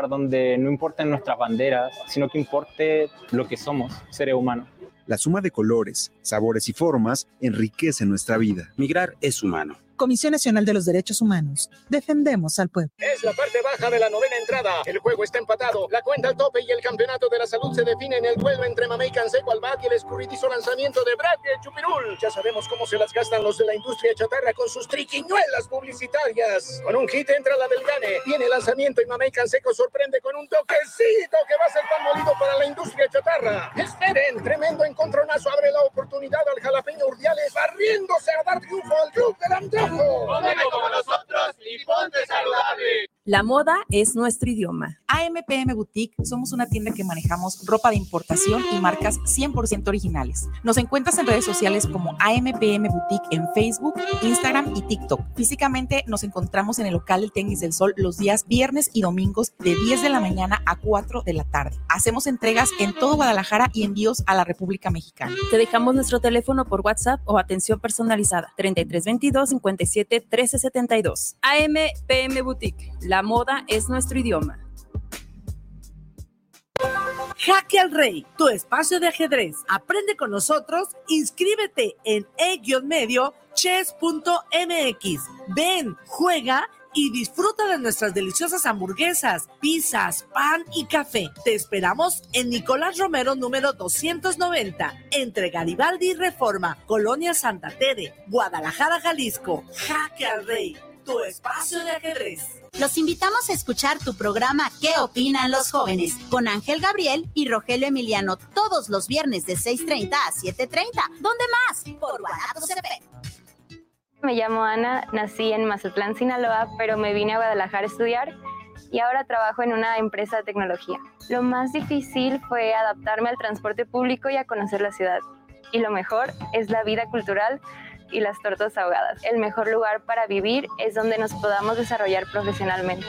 donde no importen nuestras banderas, sino que importe lo que somos, seres humanos. La suma de colores, sabores y formas enriquece nuestra vida. Migrar es humano. Comisión Nacional de los Derechos Humanos. Defendemos al pueblo. Es la parte baja de la novena entrada. El juego está empatado. La cuenta al tope y el campeonato de la salud se define en el duelo entre Mamey Canseco al bat y el escurridizo lanzamiento de Brad y Chupirul. Ya sabemos cómo se las gastan los de la industria chatarra con sus triquiñuelas publicitarias. Con un hit entra la del gane. Viene el lanzamiento y Mamey Canseco sorprende con un toquecito que va a ser tan molido para la industria chatarra. Esperen, tremendo encontronazo abre la oportunidad al jalapeño Urdiales barriéndose a dar triunfo al club del anteojo. Cómeme como nosotros y ponte saludable. La moda es nuestro idioma. AMPM Boutique somos una tienda que manejamos ropa de importación y marcas 100% originales. Nos encuentras en redes sociales como AMPM Boutique en Facebook, Instagram y TikTok. Físicamente nos encontramos en el local del Tenis del Sol los días viernes y domingos de 10 de la mañana a 4 de la tarde. Hacemos entregas en todo Guadalajara y envíos a la República Mexicana. Te dejamos nuestro teléfono por WhatsApp o atención personalizada 3322 57 1372. AMPM Boutique la moda es nuestro idioma. Jaque al Rey, tu espacio de ajedrez. Aprende con nosotros, inscríbete en e-medio. Ven, juega y disfruta de nuestras deliciosas hamburguesas, pizzas, pan y café. Te esperamos en Nicolás Romero número 290, entre Garibaldi y Reforma, Colonia Santa Tere, Guadalajara, Jalisco. Jaque al Rey, tu espacio de ajedrez. Los invitamos a escuchar tu programa ¿Qué opinan los jóvenes? con Ángel Gabriel y Rogelio Emiliano todos los viernes de 6.30 a 7.30. ¿Dónde más? Por Guanatos CP. Me llamo Ana, nací en Mazatlán, Sinaloa, pero me vine a Guadalajara a estudiar y ahora trabajo en una empresa de tecnología. Lo más difícil fue adaptarme al transporte público y a conocer la ciudad. Y lo mejor es la vida cultural y las tortas ahogadas. El mejor lugar para vivir es donde nos podamos desarrollar profesionalmente.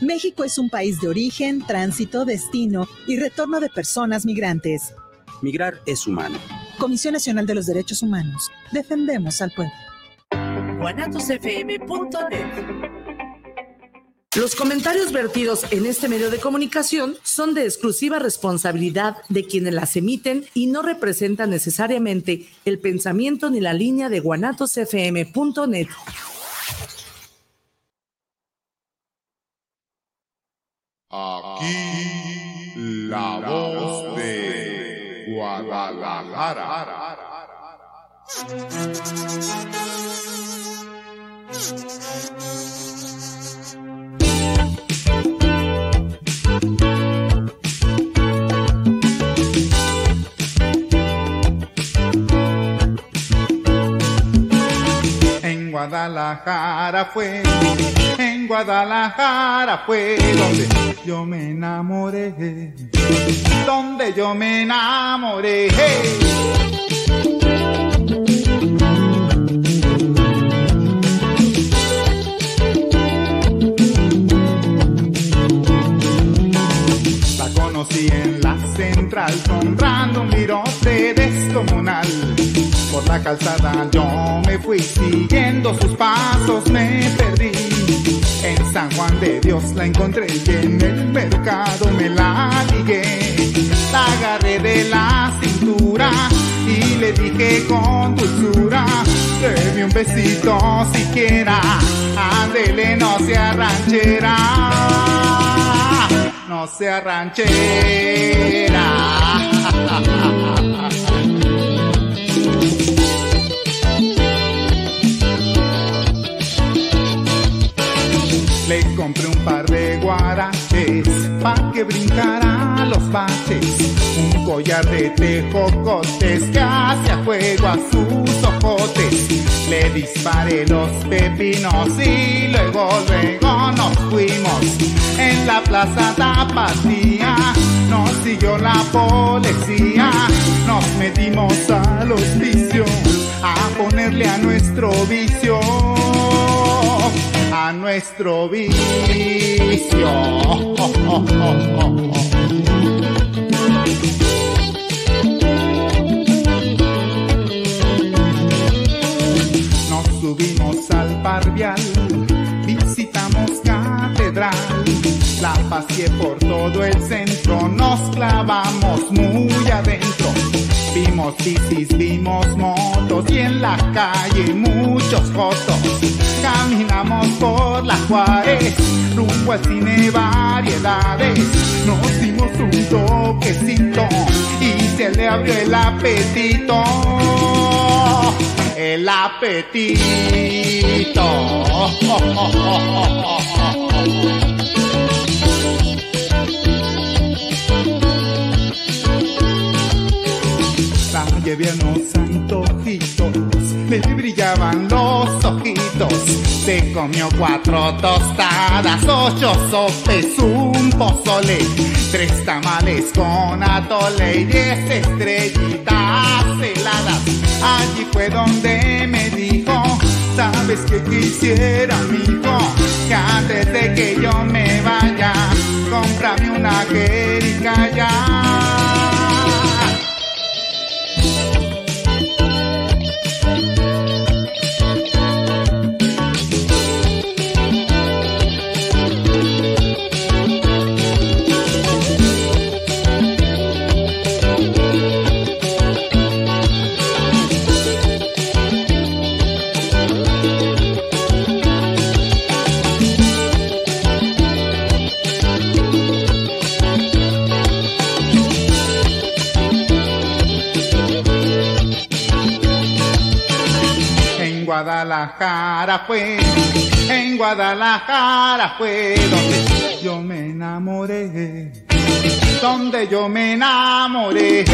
México es un país de origen, tránsito, destino y retorno de personas migrantes. Migrar es humano. Comisión Nacional de los Derechos Humanos. Defendemos al pueblo. Los comentarios vertidos en este medio de comunicación son de exclusiva responsabilidad de quienes las emiten y no representan necesariamente el pensamiento ni la línea de guanatosfm.net. Aquí la voz de Guadalajara. En Guadalajara fue, en Guadalajara fue donde yo me enamoré, donde yo me enamoré. Calzada yo me fui siguiendo sus pasos, me perdí. En San Juan de Dios la encontré y en el mercado me la ligué. La agarré de la cintura y le dije con dulzura, deme un besito siquiera, ándele no sea ranchera, no sea ranchera. compré un par de guaraches pa' que brincara los baches. Un collar de tejocotes que hacía fuego a sus ojotes. Le disparé los pepinos y luego, luego nos fuimos. En la plaza Tapatía nos siguió la policía. Nos metimos al hospicio a ponerle a nuestro vicio a nuestro vicio. Nos subimos al parvial, visitamos catedral, la paseé por todo el centro, nos clavamos muy adentro. Vimos bicis, vimos motos y en la calle muchos fotos. Caminamos por la Juárez, rumbo al cine variedades. Nos dimos un toquecito y se le abrió el apetito. El apetito. llevé unos antojitos, le brillaban los ojitos. Se comió cuatro tostadas, ocho sopes, un pozole, tres tamales con atole y diez estrellitas heladas. Allí fue donde me dijo, ¿sabes qué quisiera, mijo? Que antes de que yo me vaya, cómprame una jerica Guadalajara fue, en Guadalajara fue donde yo me enamoré, donde yo me enamoré.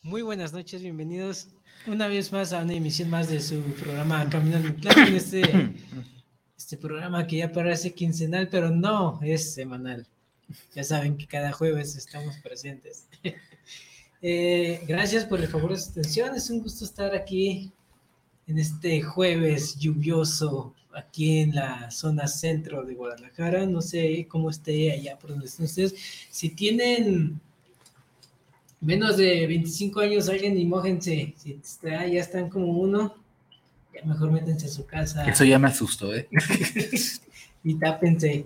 Muy buenas noches, bienvenidos una vez más a una emisión más de su programa Claro, en este, este programa que ya parece quincenal, pero no es semanal. Ya saben que cada jueves estamos presentes. Eh, gracias por el favor de su atención, es un gusto estar aquí en este jueves lluvioso aquí en la zona centro de Guadalajara. No sé cómo esté allá por donde estén ustedes. Si tienen menos de 25 años, alguien y mójense. Si está, ya están como uno, ya mejor métense a su casa. Eso ya me asustó, ¿eh? y tápense.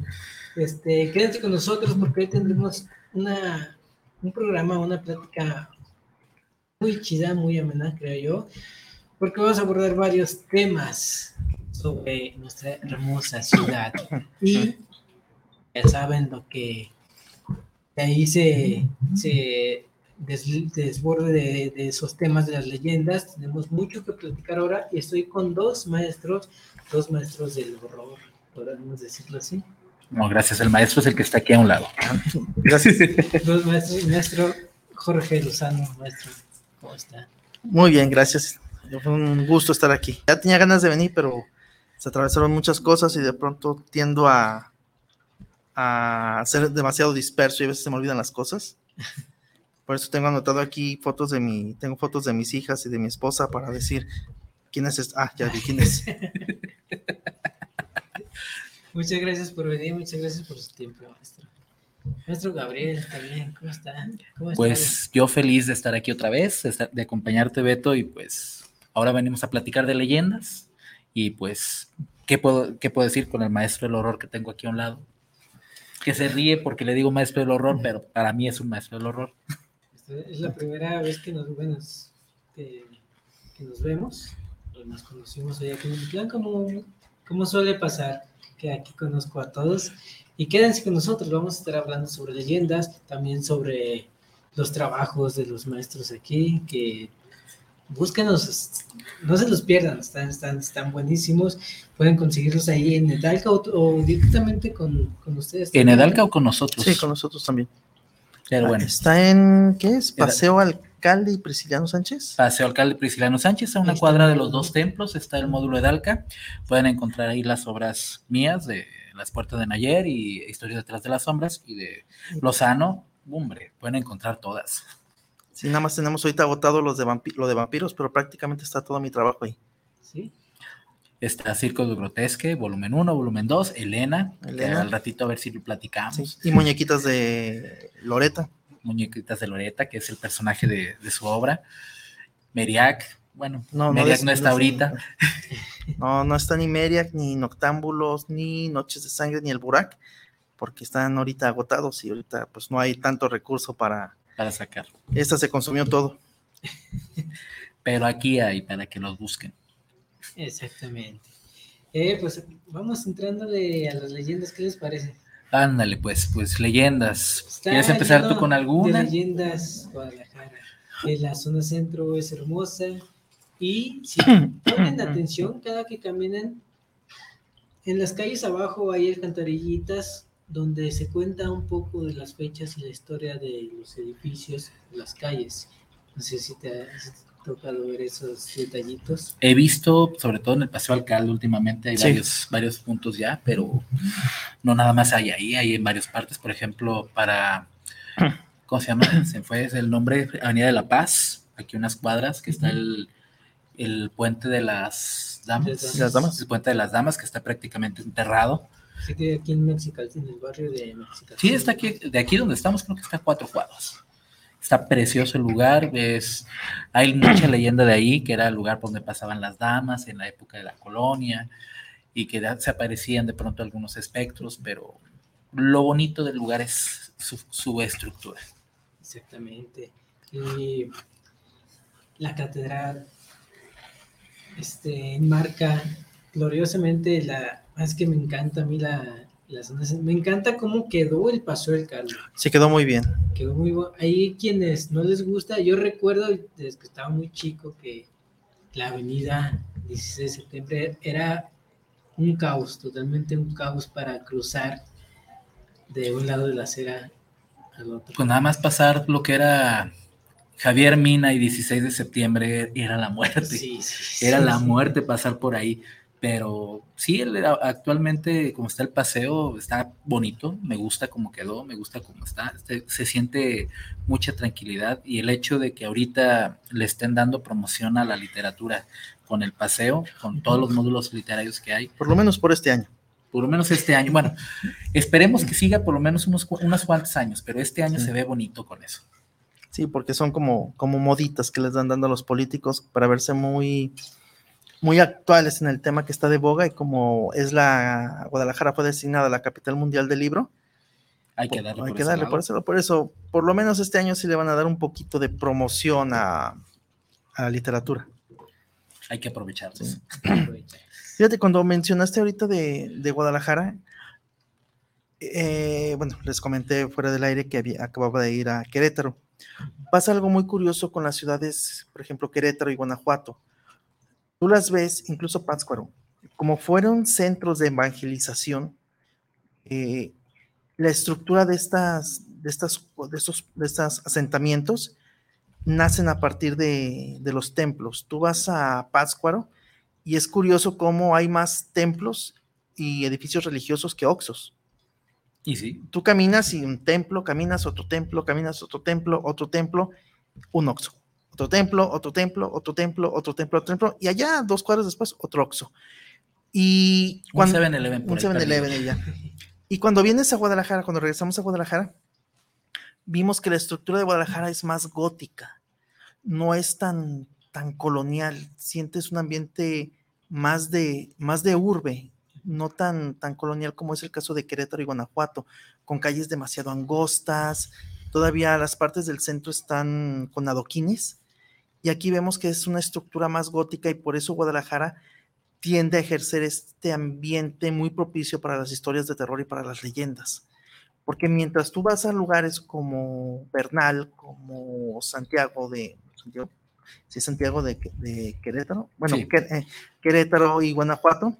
Este, quédense con nosotros porque hoy tendremos una, un programa, una plática muy chida, muy amena, creo yo, porque vamos a abordar varios temas sobre nuestra hermosa ciudad. Y ya saben lo que ahí se, se des- desborde de, de esos temas de las leyendas. Tenemos mucho que platicar ahora y estoy con dos maestros, dos maestros del horror, podríamos decirlo así. No, gracias. El maestro es el que está aquí a un lado. Gracias. Dos maestros, maestro Jorge Lozano, maestro, ¿cómo está? Muy bien, gracias. Fue un gusto estar aquí. Ya tenía ganas de venir, pero se atravesaron muchas cosas y de pronto tiendo a, a ser demasiado disperso y a veces se me olvidan las cosas. Por eso tengo anotado aquí fotos de mi, tengo fotos de mis hijas y de mi esposa para decir quién es este? Ah, ya vi quién es. Muchas gracias por venir, muchas gracias por su tiempo, maestro. Maestro Gabriel, también, ¿cómo está? ¿Cómo está? Pues yo feliz de estar aquí otra vez, de acompañarte, Beto, y pues ahora venimos a platicar de leyendas. Y pues, ¿qué puedo, qué puedo decir con el maestro del horror que tengo aquí a un lado? Que se ríe porque le digo maestro del horror, pero para mí es un maestro del horror. Es la primera vez que nos, bueno, que, que nos vemos, nos conocimos allá aquí en el plan, como, como suele pasar, que aquí conozco a todos. Y quédense con nosotros, vamos a estar hablando sobre leyendas, también sobre los trabajos de los maestros aquí, que búsquenos, no se los pierdan, están, están, están buenísimos, pueden conseguirlos ahí en Edalca o, o directamente con, con ustedes. ¿En. Edalca o con nosotros? Sí, con nosotros también. Pero bueno. Está en, ¿qué es? Paseo Alcalde y Prisciliano Sánchez. Paseo Alcalde Prisciliano Sánchez, a una cuadra de los dos templos, está el módulo Edalca. Pueden encontrar ahí las obras mías de Las Puertas de Nayer y Historia detrás de las sombras y de Lozano. Hombre, pueden encontrar todas. Sí, nada más tenemos ahorita agotado los de lo de vampiros, pero prácticamente está todo mi trabajo ahí. Sí. Está Circo de Grotesque, volumen 1, volumen 2, Elena, Elena. al ratito a ver si lo platicamos. Y muñequitas de Loreta. Muñequitas de Loreta, que es el personaje de, de su obra. Meriac, Bueno, No, no, Meriac des- no está no, ahorita. No, no está ni Meriac, ni Noctámbulos, ni Noches de Sangre, ni el Burak, porque están ahorita agotados y ahorita pues no hay tanto recurso para... Para sacar. Esta se consumió todo. Pero aquí hay para que los busquen. Exactamente. Eh, pues vamos entrándole a las leyendas, ¿qué les parece? Ándale, pues, pues leyendas. Está ¿Quieres empezar tú con alguna? De leyendas, Guadalajara. Eh, la zona centro es hermosa y si ponen atención cada que caminen, en las calles abajo hay alcantarillitas donde se cuenta un poco de las fechas y la historia de los edificios, las calles. No sé si te tocado ver esos detallitos. He visto, sobre todo en el Paseo Alcalde últimamente, hay Sí. varios, varios puntos ya, pero no nada más hay ahí, hay en varias partes, por ejemplo, para, ¿cómo se llama? Se fue es el nombre, Avenida de la Paz, aquí unas cuadras, que está el, el puente de las damas, Las damas. el puente de las damas, que está prácticamente enterrado. Sí, que aquí en Mexical, en el barrio de Mexical. Sí, está aquí, de aquí donde estamos, creo que está a cuatro cuadros. Está precioso el lugar, es, hay mucha leyenda de ahí, que era el lugar donde pasaban las damas en la época de la colonia, y que se aparecían de pronto algunos espectros, pero lo bonito del lugar es su, estructura. Exactamente. Y la catedral este, enmarca gloriosamente la... Es que me encanta a mí la, Me encanta cómo quedó el Paso del Carlos. Se quedó muy bien. Quedó muy bueno. Hay quienes no les gusta. Yo recuerdo desde que estaba muy chico que la avenida 16 de septiembre era un caos, totalmente un caos para cruzar de un lado de la acera al otro. Pues nada más pasar lo que era Javier Mina y 16 de septiembre era la muerte. Sí, sí, era sí, la sí. muerte pasar por ahí. Pero sí, el- actualmente como está el paseo, está bonito, me gusta cómo quedó, me gusta cómo está, se, se siente mucha tranquilidad y el hecho de que ahorita le estén dando promoción a la literatura con el paseo, con todos los módulos literarios que hay. Por lo menos por este año. Por lo menos este año. Bueno, esperemos que siga por lo menos unos, unos cuantos años, pero este año Sí. se ve bonito con eso. Sí, porque son como, como moditas que les dan dando a los políticos para verse muy, muy actuales en el tema que está de boga y como es la Guadalajara fue designada la capital mundial del libro. Hay que darle Hay por que ese darle por eso, por eso, por lo menos este año sí le van a dar un poquito de promoción a, a la literatura. Hay que aprovecharlos. Fíjate, cuando mencionaste ahorita de, de Guadalajara, eh, bueno, les comenté fuera del aire que había, acababa de ir a Querétaro. Pasa algo muy curioso con las ciudades, por ejemplo, Querétaro y Guanajuato. Tú las ves, incluso Pátzcuaro, como fueron centros de evangelización, eh, la estructura de estas, de estas, de estos, de estos asentamientos nacen a partir de, de los templos. Tú vas a Pátzcuaro y es curioso cómo hay más templos y edificios religiosos que oxos. Y sí. Tú caminas y un templo, caminas otro templo, caminas otro templo, otro templo, un oxo. Otro templo, otro templo, otro templo, otro templo, otro templo, y allá, dos cuadras después, otro oxo. Y Un cuando, 7-Eleven un ahí 7-Eleven perdido. y ya. Y cuando vienes a Guadalajara, cuando regresamos a Guadalajara, vimos que la estructura de Guadalajara es más gótica, no es tan, tan colonial, sientes un ambiente más de, más de urbe, no tan, tan colonial como es el caso de Querétaro y Guanajuato, con calles demasiado angostas, todavía las partes del centro están con adoquines, y aquí vemos que es una estructura más gótica y por eso Guadalajara tiende a ejercer este ambiente muy propicio para las historias de terror y para las leyendas. Porque mientras tú vas a lugares como Bernal, como Santiago de Santiago, sí, Santiago de, de Querétaro, bueno, Sí. Eh, Querétaro y Guanajuato,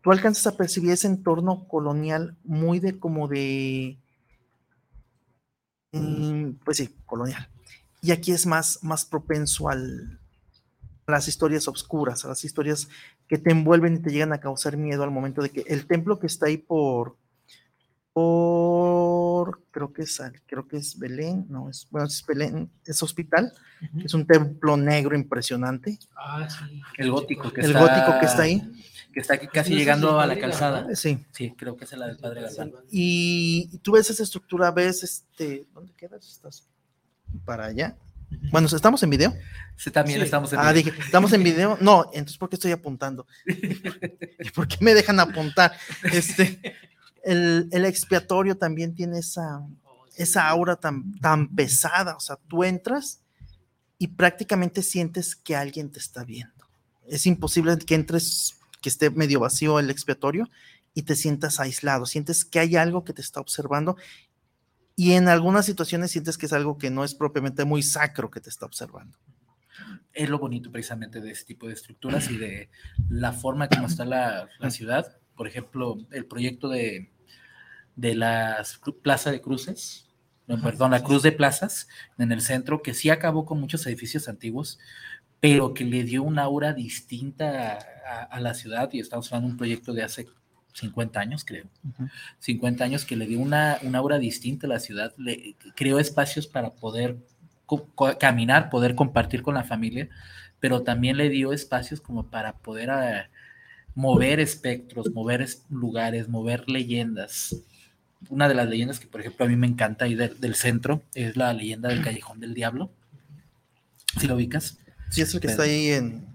tú alcanzas a percibir ese entorno colonial muy de como de, mm, pues sí, colonial. Y aquí es más, más propenso al, a las historias oscuras, a las historias que te envuelven y te llegan a causar miedo al momento de que el templo que está ahí por, por creo que es, creo que es Belén, no, es, bueno, es Belén, es hospital, que es un templo negro impresionante. Ah, sí. El gótico que El está, gótico que está ahí. Que está aquí casi ¿No es el llegando a la calzada. Sí. Sí, creo que es la del padre Galván. Y tú ves esa estructura, ves este, ¿dónde quedas? Estás para allá. Bueno, ¿estamos en video? Sí, también Sí. estamos en Ah, video. dije, ¿estamos en video? No, entonces ¿por qué estoy apuntando? ¿Y por qué me dejan apuntar? Este, el, el expiatorio también tiene esa, esa aura tan, tan pesada, o sea, tú entras y prácticamente sientes que alguien te está viendo. Es imposible que entres, que esté medio vacío el expiatorio y te sientas aislado, sientes que hay algo que te está observando y en algunas situaciones sientes que es algo que no es propiamente muy sacro que te está observando. es lo bonito precisamente de este tipo de estructuras y de la forma como está la, la ciudad. Por ejemplo, el proyecto de, de la Plaza de Cruces, no, perdón, la Cruz de Plazas en el centro, que sí acabó con muchos edificios antiguos, pero que le dio una aura distinta a, a- a la ciudad y estamos hablando de un proyecto de hace 50 años, creo. 50 años que le dio una, una aura distinta a la ciudad, le creó espacios para poder caminar, poder compartir con la familia, pero también le dio espacios como para poder ah, mover espectros, mover es- lugares, mover leyendas. Una de las leyendas que, por ejemplo, a mí me encanta ahí del, del centro es la leyenda del Callejón del Diablo. ¿Sí lo ubicas? Sí, es el que Pero- está ahí en.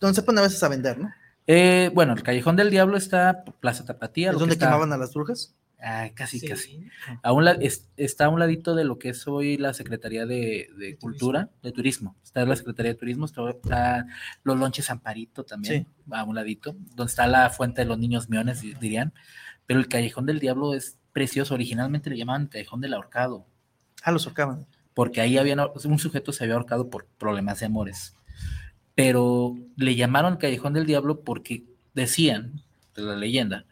Donde se pone a veces a vender, ¿no? Eh, bueno, el Callejón del Diablo está por Plaza Tapatía. ¿Es donde está- quemaban a las brujas? Ah, casi, casi. A un la- es- está a un ladito de lo que es hoy la Secretaría de, de Cultura, de Turismo. Está la Secretaría de Turismo, está, está los lonches Amparito también, a un ladito, donde está la fuente de los niños miones, di- dirían. Pero el Callejón del Diablo es precioso. Originalmente le llamaban Callejón del Ahorcado. Ah, los ahorcaban. Porque ahí había un sujeto se había ahorcado por problemas de amores. Pero le llamaron Callejón del Diablo porque decían, de la leyenda,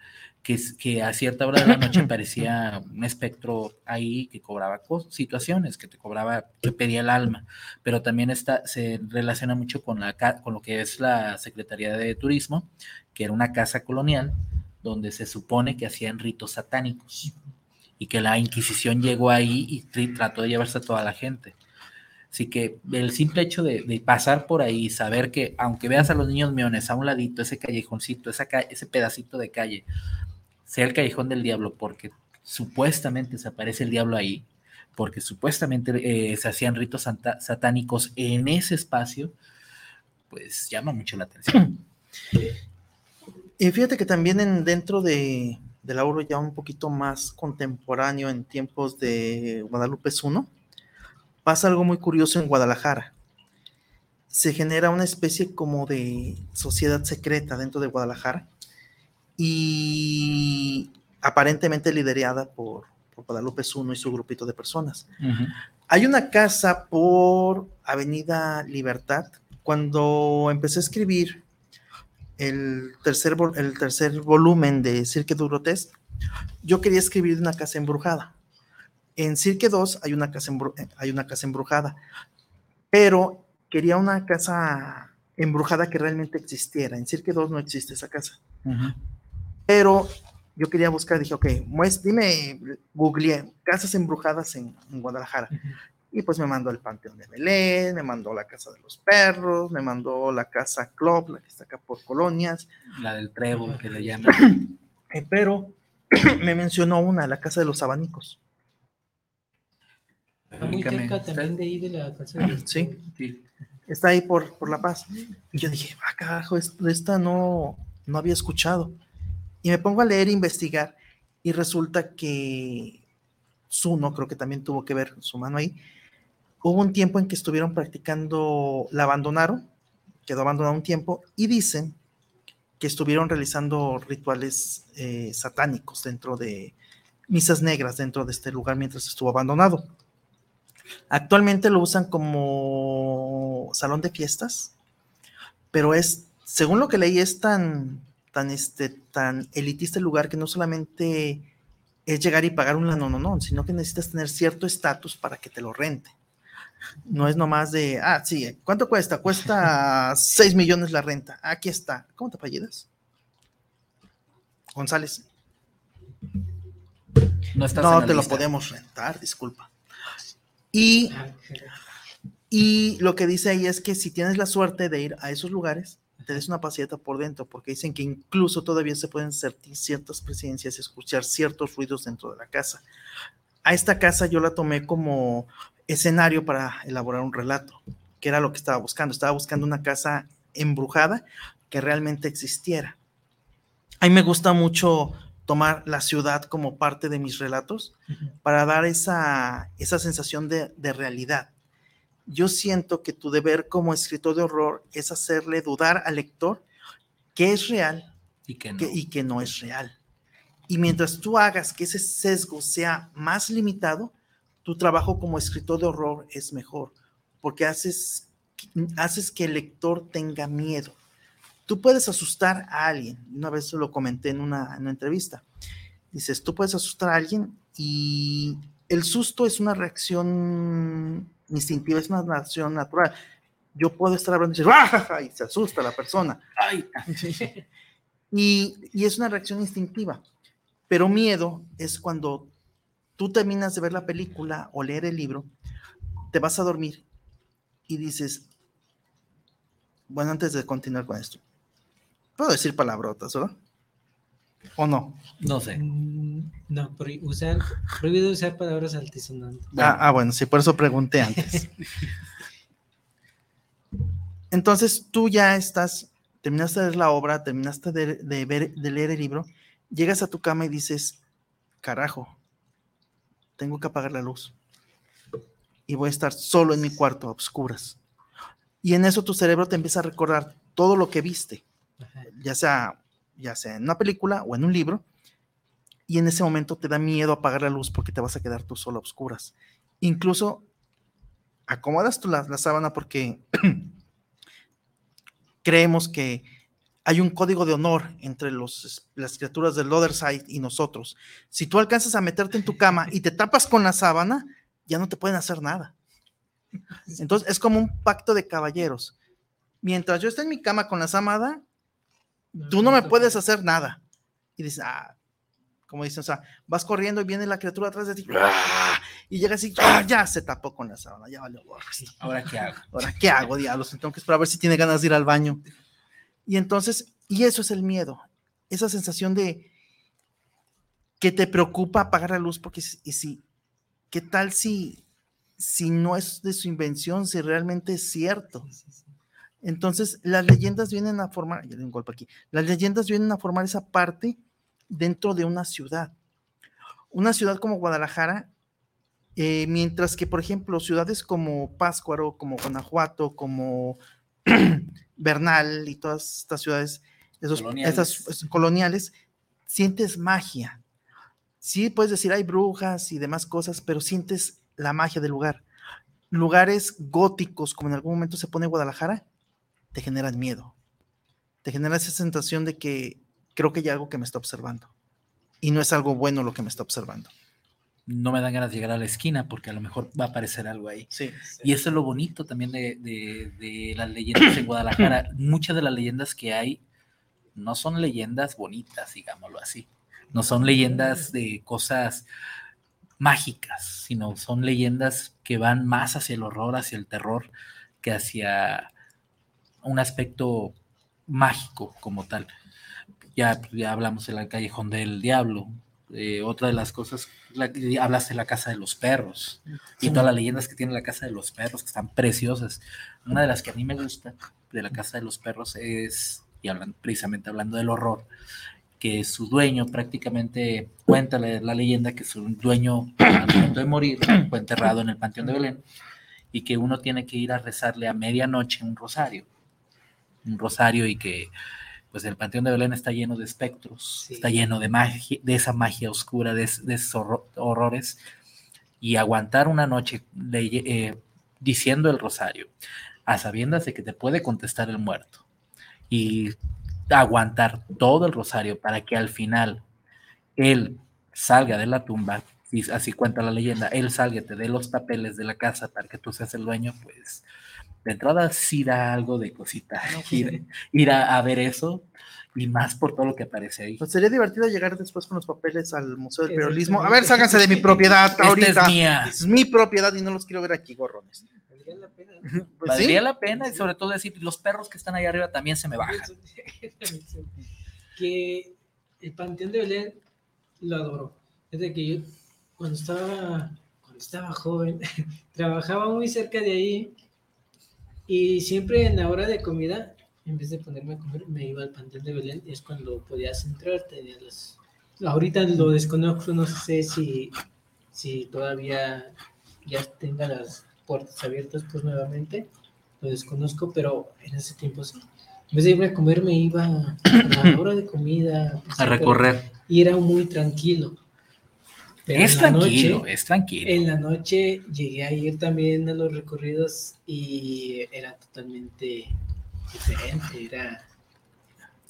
que, que a cierta hora de la noche aparecía un espectro ahí que cobraba situaciones, que te cobraba, que pedía el alma, pero también está, se relaciona mucho con, la, con lo que es la Secretaría de Turismo, que era una casa colonial donde se supone que hacían ritos satánicos y que la Inquisición llegó ahí y trató de llevarse a toda la gente. Así que el simple hecho de, pasar por ahí saber que, aunque veas a los niños miones a un ladito, ese callejoncito, ese pedacito de calle, sea el callejón del diablo, porque supuestamente se aparece el diablo ahí, porque supuestamente eh, se hacían ritos satánicos en ese espacio, pues llama mucho la atención. Y fíjate que también en, dentro de, del auro ya un poquito más contemporáneo en tiempos de Guadalupe I, pasa algo muy curioso en Guadalajara. Se genera una especie como de sociedad secreta dentro de Guadalajara y aparentemente liderada por, por Guadalupe I y su grupito de personas. Hay una casa por Avenida Libertad. Cuando empecé a escribir el tercer, el tercer volumen de Cirque du Grotesque, yo quería escribir una casa embrujada. En Cirque 2 hay una casa, hay una casa embrujada, pero quería una casa embrujada que realmente existiera. En Cirque 2 no existe esa casa. Pero yo quería buscar, dije, ok, dime, googleé casas embrujadas en, en Guadalajara. Y pues me mandó el Panteón de Belén, me mandó la Casa de los Perros, me mandó la Casa Club, la que está acá por colonias. La del trébol que le llaman. Eh, pero me mencionó una, la Casa de los Abanicos. Está muy cerca también de ahí de la casa de Sí, está ahí por, por La Paz. Y yo dije, ah, carajo, esta no, no había escuchado. Y me pongo a leer e investigar y resulta que Zuno, creo que también tuvo que ver su mano ahí, hubo un tiempo en que estuvieron practicando, la abandonaron, quedó abandonada un tiempo, y dicen que estuvieron realizando rituales eh, satánicos dentro de misas negras dentro de este lugar mientras estuvo abandonado. Actualmente lo usan como salón de fiestas, pero es, según lo que leí, es tan, tan, este, tan elitista el lugar que no solamente es llegar y pagar un no, no, no, sino que necesitas tener cierto estatus para que te lo rente. No es nomás de, ah, sí, ¿cuánto cuesta? Cuesta 6 millones la renta. Aquí está. ¿Cómo te apellidas? González. No, estás No te lo podemos rentar, disculpa. Y, y lo que dice ahí es que si tienes la suerte de ir a esos lugares, te des una paseata por dentro, porque dicen que incluso todavía se pueden sentir ciertas presencias escuchar ciertos ruidos dentro de la casa. A esta casa yo la tomé como escenario para elaborar un relato, que era lo que estaba buscando. Estaba buscando una casa embrujada que realmente existiera. A mí me gusta mucho tomar la ciudad como parte de mis relatos para dar esa, esa sensación de, de realidad. Yo siento que tu deber como escritor de horror es hacerle dudar al lector que es real y que no, que, y que no es real. Y mientras tú hagas que ese sesgo sea más limitado, tu trabajo como escritor de horror es mejor, porque haces, haces que el lector tenga miedo. Tú puedes asustar a alguien, una vez lo comenté en una, en una entrevista. Dices, tú puedes asustar a alguien y el susto es una reacción instintiva, es una reacción natural. Yo puedo estar hablando y decir, ¡Ah! y se asusta la persona. Ay. y, y es una reacción instintiva. Pero miedo es cuando tú terminas de ver la película o leer el libro, te vas a dormir y dices, bueno, antes de continuar con esto, puedo decir palabrotas, ¿verdad? ¿O no? No sé. Mm, No, usar, prohibido usar palabras altisonantes. Ah, ah, bueno, sí, por eso pregunté antes. Entonces tú ya estás, terminaste de leer la obra, terminaste de, de ver, de leer el libro, llegas a tu cama y dices, carajo, tengo que apagar la luz. Y voy a estar solo en mi cuarto, a oscuras. Y en eso tu cerebro te empieza a recordar todo lo que viste, ya sea, ya sea en una película o en un libro, y en ese momento te da miedo apagar la luz porque te vas a quedar tú solo a oscuras. Incluso acomodas tú la, la sábana porque creemos que hay un código de honor entre los, las criaturas del Other Side y nosotros. Si tú alcanzas a meterte en tu cama y te tapas con la sábana, ya no te pueden hacer nada. Entonces es como un pacto de caballeros. Mientras yo esté en mi cama con la sábana, tú no me puedes hacer nada. Y dices, ah, como dicen, o sea, vas corriendo y viene la criatura atrás de ti, ¡ah! y llega así, ¡ah! ya se tapó con la sábana, ya valió. Ahora, ¿qué hago? Ahora, ¿qué hago, diablos? Tengo que esperar a ver si tiene ganas de ir al baño. Y entonces, y eso es el miedo, esa sensación de que te preocupa apagar la luz, porque y si, ¿qué tal si, si no es de su invención, si realmente es cierto? Entonces, las leyendas vienen a formar, ya doy un golpe aquí, las leyendas vienen a formar esa parte dentro de una ciudad. Una ciudad como Guadalajara, eh, mientras que, por ejemplo, ciudades como Pátzcuaro, como Guanajuato, como Bernal y todas estas ciudades, esos, Coloniales. estas esos coloniales, sientes magia. Sí, puedes decir hay brujas y demás cosas, pero sientes la magia del lugar. Lugares góticos, como en algún momento se pone Guadalajara, te generan miedo. Te genera esa sensación de que creo que hay algo que me está observando. Y no es algo bueno lo que me está observando. No me dan ganas de llegar a la esquina porque a lo mejor va a aparecer algo ahí. Sí. Y eso es lo bonito también de, de- de las leyendas en Guadalajara. Muchas de las leyendas que hay no son leyendas bonitas, digámoslo así. No son leyendas de cosas mágicas, sino son leyendas que van más hacia el horror, hacia el terror, que hacia un aspecto mágico como tal. Ya, ya hablamos del Callejón del Diablo. eh, otra de las cosas, la, hablas de la Casa de los Perros y todas las leyendas que tiene la Casa de los Perros, que están preciosas. Una de las que a mí me gusta de la Casa de los Perros es, y hablan, precisamente hablando del horror, que su dueño prácticamente cuenta la, la leyenda que su dueño al momento de morir fue enterrado en el Panteón de Belén y que uno tiene que ir a rezarle a medianoche un rosario. Un rosario y que pues el Panteón de Belén está lleno de espectros, está lleno de magia, de esa magia oscura, de, es- de esos horro- horrores, y aguantar una noche eh, diciendo el rosario, a sabiendas de que te puede contestar el muerto, y aguantar todo el rosario para que al final él salga de la tumba, y así cuenta la leyenda, él salga, te dé los papeles de la casa para que tú seas el dueño, pues de entrada sí da algo de cosita ir, ir a, a ver eso y más por todo lo que aparece ahí. Pues sería divertido llegar después con los papeles al Museo del Periodismo. A ver, sálganse de mi propiedad Esta es ahorita. mía. Es mi propiedad y no los quiero ver aquí, gorrones. Pues sí. Valdría la pena y sobre todo decir, los perros que están ahí arriba también se me bajan. que el Panteón de Belén lo adoro. Es de que yo, cuando estaba, cuando estaba joven, trabajaba muy cerca de ahí y siempre en la hora de comida, en vez de ponerme a comer, me iba al Panteón de Belén y es cuando podías entrar, tenía las... Ahorita lo desconozco, no sé si, si todavía ya tenga las puertas abiertas pues nuevamente, lo desconozco, pero en ese tiempo sí. En vez de irme a comer, me iba a la hora de comida. A recorrer. Y era muy tranquilo. Pero Es tranquilo, noche- es tranquilo. En la noche llegué a ir también a los recorridos y era totalmente diferente. Era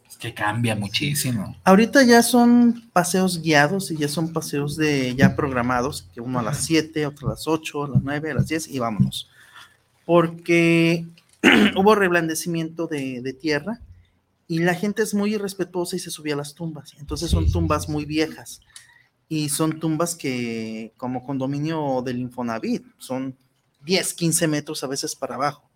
Es que cambia muchísimo. Ahorita ya son paseos guiados y ya son paseos de ya programados, que uno a las 7, otro a las 8, a las 9, a las 10 y vámonos. Porque hubo reblandecimiento de, de tierra y la gente es muy irrespetuosa y se subía a las tumbas. Entonces son tumbas muy viejas y son tumbas que como condominio del Infonavit son 10, 15 metros a veces para abajo.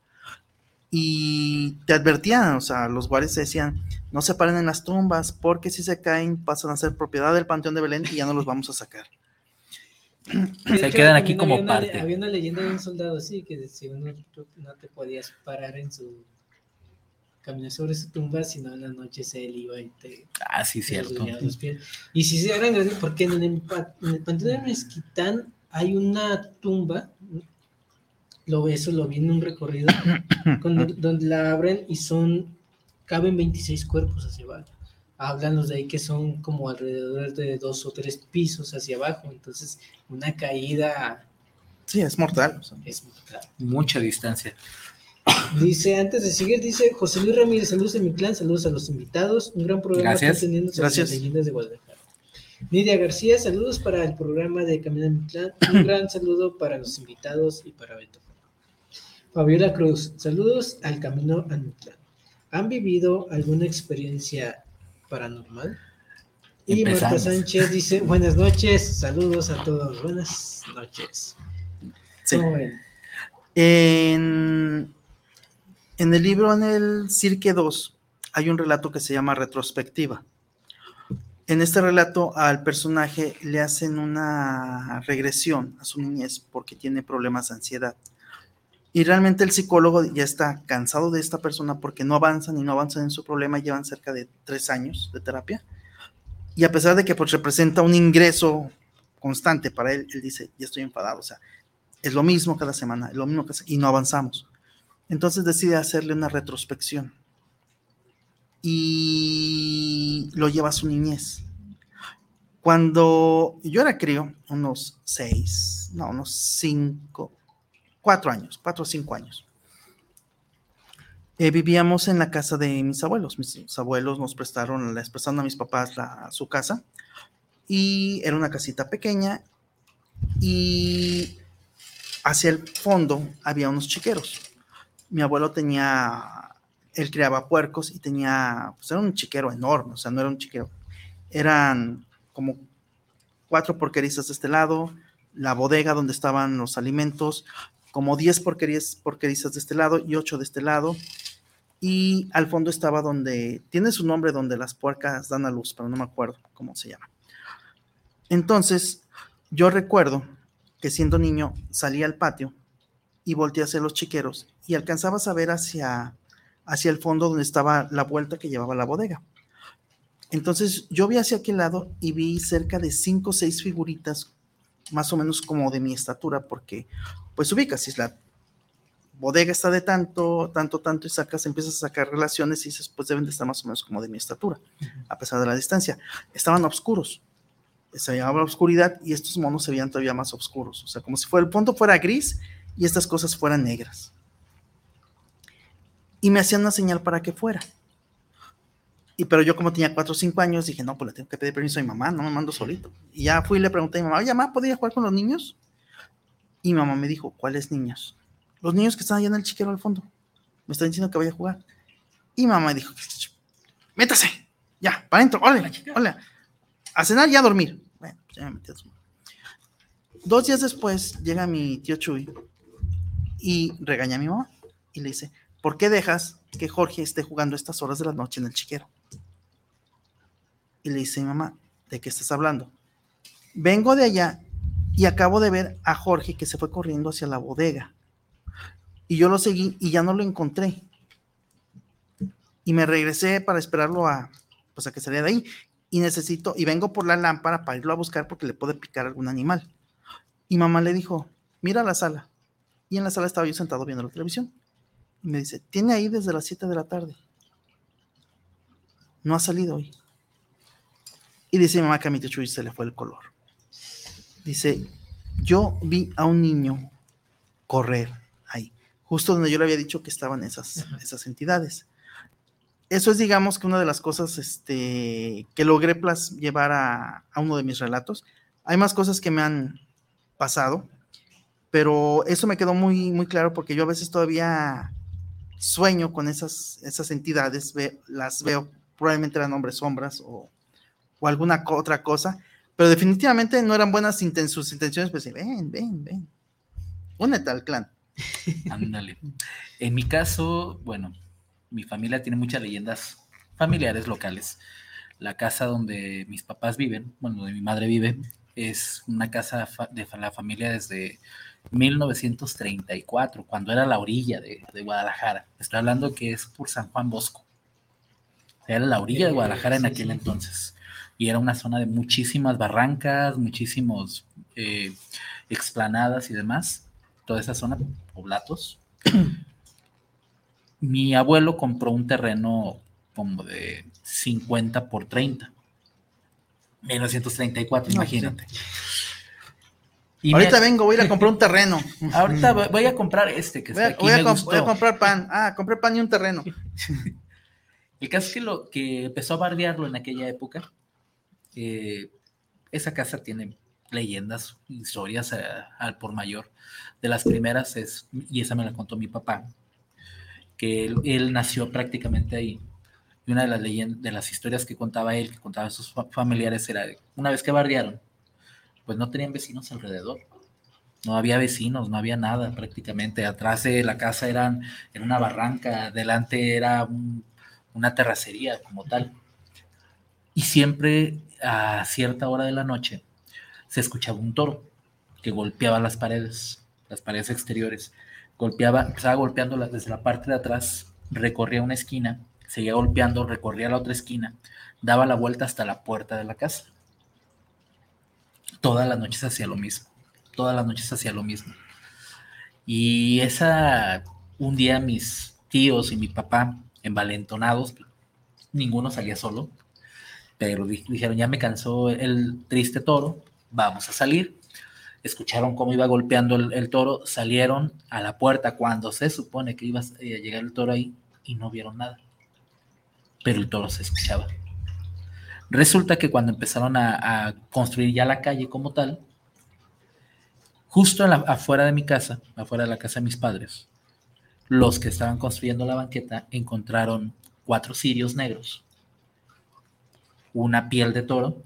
Y te advertían, o sea, los guardias te decían, no se paren en las tumbas, porque si se caen pasan a ser propiedad del Panteón de Belén y ya no los vamos a sacar. Se quedan aquí como había una, parte. Había una leyenda de un soldado así que decía no, tú no te podías parar en su caminar sobre su tumba, sino en la noche se él iba y te Ah, sí, cierto. los pies. Y si se eran grandes, porque en el, en el Panteón de Mezquitán hay una tumba, lo eso lo vi en un recorrido, con- donde la abren y son, caben 26 cuerpos hacia abajo. Hablan los de ahí que son como alrededor de dos o tres pisos hacia abajo, entonces una caída Sí, es mortal. o sea. es mortal. Mucha distancia. Dice, antes de seguir, dice José Luis Ramírez, saludos de mi clan, saludos a los invitados, un gran programa Gracias. están teniendo sobre Gracias. las leyendas de Guadalajara. Nidia García, saludos para el programa de Camino a mi clan, un gran saludo para los invitados y para Beto. Fabiola Cruz, saludos al Camino a mi clan. ¿Han vivido alguna experiencia paranormal? Y Marta. Sánchez dice, buenas noches, saludos a todos, buenas noches. Sí. En, en el libro, en el Cirque 2, hay un relato que se llama Retrospectiva. En este relato al personaje le hacen una regresión a su niñez porque tiene problemas de ansiedad. Y realmente el psicólogo ya está cansado de esta persona porque no avanzan y no avanzan en su problema, llevan cerca de tres años de terapia. Y a pesar de que pues, representa un ingreso constante para él, él dice, ya estoy enfadado, o sea, es lo mismo cada semana, es lo mismo y no avanzamos. Entonces decide hacerle una retrospección y lo lleva a su niñez. Cuando yo era crío, unos seis, no, unos cinco, cuatro años, cuatro o cinco años, eh, vivíamos en la casa de mis abuelos. Mis abuelos nos prestaron, les prestaron a mis papás su casa y era una casita pequeña y hacia el fondo había unos chiqueros. Mi abuelo tenía, él criaba puercos y tenía, pues era un chiquero enorme, o sea, no era un chiquero, eran como cuatro porquerizas de este lado, la bodega donde estaban los alimentos, como 10 porquerías, porquerizas de este lado y 8 de este lado. Y al fondo estaba donde, tiene su nombre donde las puercas dan a luz, pero no me acuerdo cómo se llama. Entonces, yo recuerdo que siendo niño salía al patio y volteé hacia los chiqueros y alcanzabas a ver hacia, hacia el fondo donde estaba la vuelta que llevaba la bodega. Entonces yo vi hacia aquel lado y vi cerca de cinco o seis figuritas, más o menos como de mi estatura, porque pues ubicas, si es la bodega está de tanto, tanto, tanto y sacas, empiezas a sacar relaciones y dices, pues deben de estar más o menos como de mi estatura, a pesar de la distancia. Estaban oscuros, se veía la oscuridad y estos monos se veían todavía más oscuros, o sea, como si fuera, el fondo fuera gris y estas cosas fueran negras. Y me hacían una señal para que fuera. Y pero yo como tenía 4 o 5 años, dije, no, pues le tengo que pedir permiso a mi mamá, no me mando solito. Y ya fui y le pregunté a mi mamá, oye, mamá, ¿podría jugar con los niños? Y mi mamá me dijo, ¿cuáles niños? Los niños que están allá en el chiquero al fondo. Me están diciendo que vaya a jugar. Y mamá me dijo, métase, ya, para adentro, órale, órale, a cenar y a dormir. Bueno, pues ya me metí a su- Dos días después llega mi tío Chuy y regaña a mi mamá y le dice, ¿por qué dejas que Jorge esté jugando estas horas de la noche en el chiquero? Y le dice mamá, ¿de qué estás hablando? Vengo de allá Y acabo de ver a Jorge que se fue corriendo hacia la bodega. Y yo lo seguí y ya no lo encontré. Y me regresé para esperarlo a, pues a que saliera de ahí. Y necesito, y vengo por la lámpara para irlo a buscar porque le puede picar algún animal. Y mamá le dijo, mira la sala. Y en la sala estaba yo sentado viendo la televisión. Y me dice, tiene ahí desde las 7 de la tarde. No ha salido hoy. Y dice mi mamá que a mi Chuy se le fue el color. Dice, yo vi a un niño correr ahí, justo donde yo le había dicho que estaban esas, esas entidades. Eso es, digamos, que una de las cosas este, que logré llevar a, a uno de mis relatos. Hay más cosas que me han pasado, pero eso me quedó muy, muy claro porque yo a veces todavía sueño con esas, esas entidades, las veo, probablemente eran hombres sombras o, o alguna otra cosa, pero definitivamente no eran buenas inten sus intenciones, pues ven, ven, ven, únete al clan. Ándale. En mi caso, bueno, mi familia tiene muchas leyendas familiares locales. La casa donde mis papás viven, bueno, donde mi madre vive, es una casa de la familia desde 1934, cuando era la orilla de, de, Guadalajara. Estoy hablando que es por San Juan Bosco. Era la orilla de Guadalajara en aquel entonces. Y era una zona de muchísimas barrancas, muchísimos eh, explanadas y demás. Toda esa zona, poblatos. Mi abuelo compró un terreno como de 50 por 30. 1934, no, imagínate. Sí. Y Ahorita me... vengo, voy a ir a comprar un terreno. Ahorita voy a comprar este que voy a, está aquí. Voy a, me comp gustó. voy a comprar pan. Ah, compré pan y un terreno. El caso es que lo que empezó a bardearlo en aquella época, eh, esa casa tiene leyendas, historias eh, al por mayor. De las primeras es, y esa me la contó mi papá, que él, él nació prácticamente ahí. Y una de las leyendas, de las historias que contaba él, que contaba a sus familiares, era una vez que bardearon, pues no tenían vecinos alrededor. No había vecinos, no había nada prácticamente. Atrás de la casa eran en una barranca, adelante era un, una terracería como tal. Y siempre a cierta hora de la noche se escuchaba un toro que golpeaba las paredes, las paredes exteriores. Golpeaba, empezaba golpeando desde la parte de atrás, recorría una esquina, seguía golpeando, recorría la otra esquina, daba la vuelta hasta la puerta de la casa todas las noches hacía lo mismo. Todas las noches hacía lo mismo. Y esa, un día mis tíos y mi papá, envalentonados, ninguno salía solo, pero dijeron, ya me cansó el triste toro, vamos a salir. Escucharon cómo iba golpeando el, el toro, salieron a la puerta cuando se supone que iba a llegar el toro ahí y no vieron nada. Pero el toro se escuchaba. Resulta que cuando empezaron a, a, construir ya la calle como tal, justo la, afuera de mi casa, afuera de la casa de mis padres, los que estaban construyendo la banqueta encontraron cuatro cirios negros, una piel de toro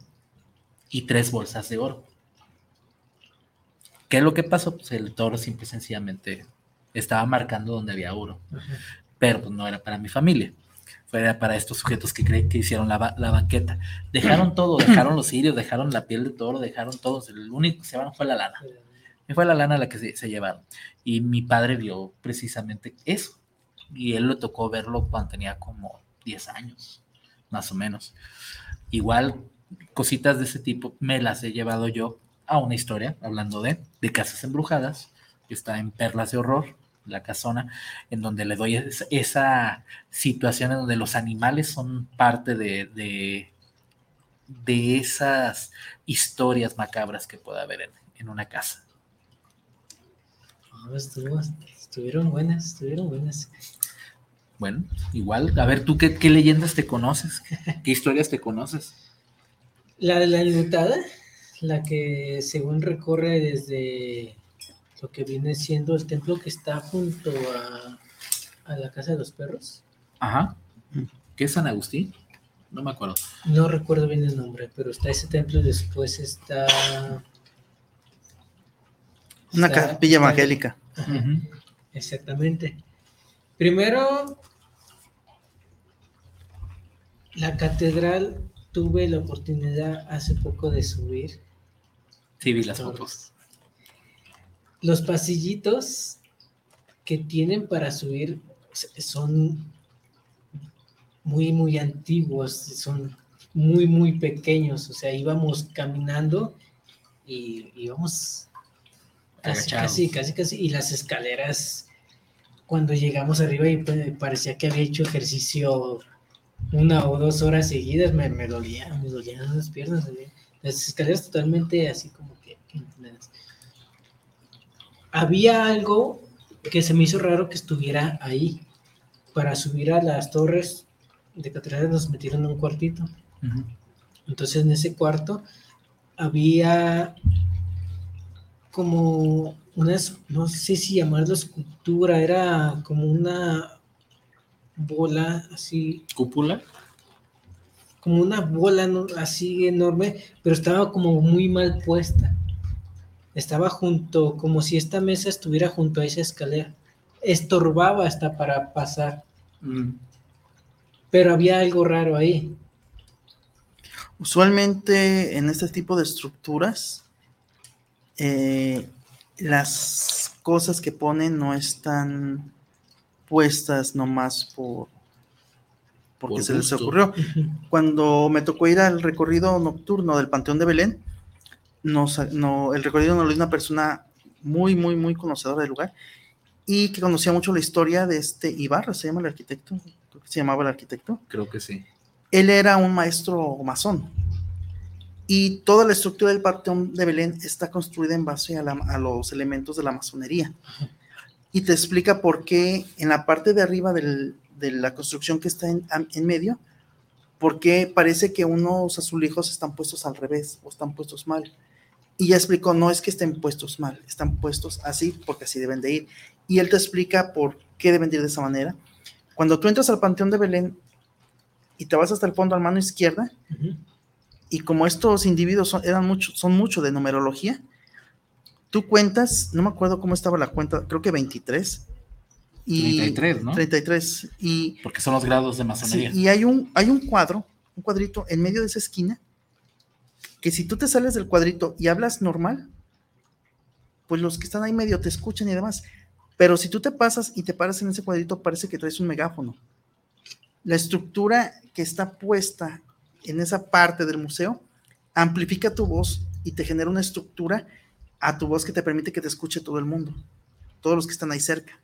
y tres bolsas de oro. ¿Qué es lo que pasó? Pues el toro simple y sencillamente estaba marcando donde había oro, pero pues no era para mi familia era para estos sujetos que creen que hicieron la, la, banqueta. Dejaron todo, dejaron los cirios, dejaron la piel de toro, dejaron todo. El único que se llevaron fue la lana. Y fue la lana la que se, se, llevaron. Y mi padre vio precisamente eso. Y él le tocó verlo cuando tenía como 10 años, más o menos. Igual, cositas de ese tipo me las he llevado yo a una historia, hablando de, de casas embrujadas, que está en Perlas de Horror, la casona, en donde le doy esa, esa situación en donde los animales son parte de, de, de esas historias macabras que pueda haber en, en una casa. Oh, estuvo, estuvieron buenas, estuvieron buenas. Bueno, igual, a ver, ¿tú qué, qué leyendas te conoces? ¿Qué, ¿Qué, historias te conoces? La de la enlutada, la que según recorre desde lo que viene siendo el templo que está junto a, a la casa de los perros. Ajá. ¿Qué es San Agustín? No me acuerdo. No recuerdo bien el nombre, pero está ese templo y después está. Una está, capilla evangélica. Uh -huh. Exactamente. Primero, la catedral tuve la oportunidad hace poco de subir. Sí, vi las fotos. Los pasillitos que tienen para subir son muy, muy antiguos, son muy, muy pequeños. O sea, íbamos caminando y íbamos casi, casi, casi, casi, y las escaleras, cuando llegamos arriba y pues, parecía que había hecho ejercicio una o dos horas seguidas, me, me dolían, me dolían las piernas, las escaleras totalmente así como que, había algo que se me hizo raro que estuviera ahí. Para subir a las torres de catedral nos metieron en un cuartito. Entonces en ese cuarto había como unas, no sé si llamarlo escultura, era como una bola así. ¿Cúpula? Como una bola así enorme, pero estaba como muy mal puesta. Estaba junto, como si esta mesa estuviera junto a esa escalera. Estorbaba hasta para pasar. Mm. Pero había algo raro ahí. Usualmente en este tipo de estructuras, eh, las cosas que ponen no están puestas nomás por porque se les ocurrió. Cuando me tocó ir al recorrido nocturno del Panteón de Belén, nos, no, el recorrido nos lo hizo una persona muy, muy, muy conocedora del lugar y que conocía mucho la historia de este Ibarra, se llama el arquitecto, creo que se llamaba el arquitecto. Creo que sí. Él era un maestro masón y toda la estructura del Panteón de Belén está construida en base a, a los elementos de la masonería y te explica por qué en la parte de arriba de la construcción que está en, medio, por qué parece que unos azulejos están puestos al revés o están puestos mal. Y ya explicó, no es que estén puestos mal, están puestos así porque así deben de ir. Y él te explica por qué deben de ir de esa manera. Cuando tú entras al Panteón de Belén y te vas hasta el fondo a la mano izquierda, y como estos individuos son, eran mucho, son mucho de numerología, tú cuentas, no me acuerdo cómo estaba la cuenta, creo que 23. Y 33, ¿no? 33. Y, Porque son los grados de masonería. y hay un, hay un cuadro, un cuadrito en medio de esa esquina, que si tú te sales del cuadrito y hablas normal, pues los que están ahí medio te escuchan y demás. Pero si tú te pasas y te paras en ese cuadrito, parece que traes un megáfono. La estructura que está puesta en esa parte del museo amplifica tu voz y te genera una estructura a tu voz que te permite que te escuche todo el mundo, todos los que están ahí cerca.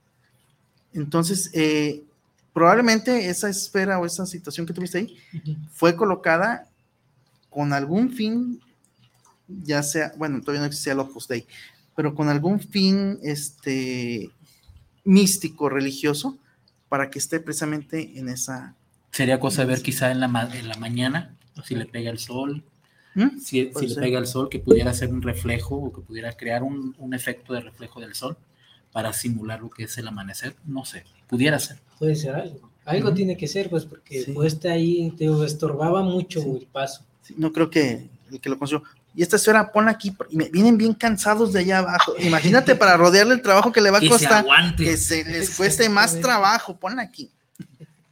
Entonces, eh, probablemente esa esfera o esa situación que tuviste ahí fue colocada con algún fin, ya sea, bueno, todavía no existía el Opus Dei, pero con algún fin este, místico, religioso, para que esté precisamente en esa... Sería cosa de ver quizá en la, en la mañana, si le pega el sol, ¿Mm? Si, le pega el sol, que pudiera ser un reflejo o que pudiera crear un, efecto de reflejo del sol para simular lo que es el amanecer, no sé, pudiera ser. Puede ser algo. Algo tiene que ser, pues, porque pues ahí te estorbaba mucho el paso. No creo que el que lo consiguió. Y esta esfera, ponla aquí, y me, vienen bien cansados de allá abajo. Imagínate para rodearle el trabajo que le va a costar. Que se les cueste más trabajo, ponla aquí.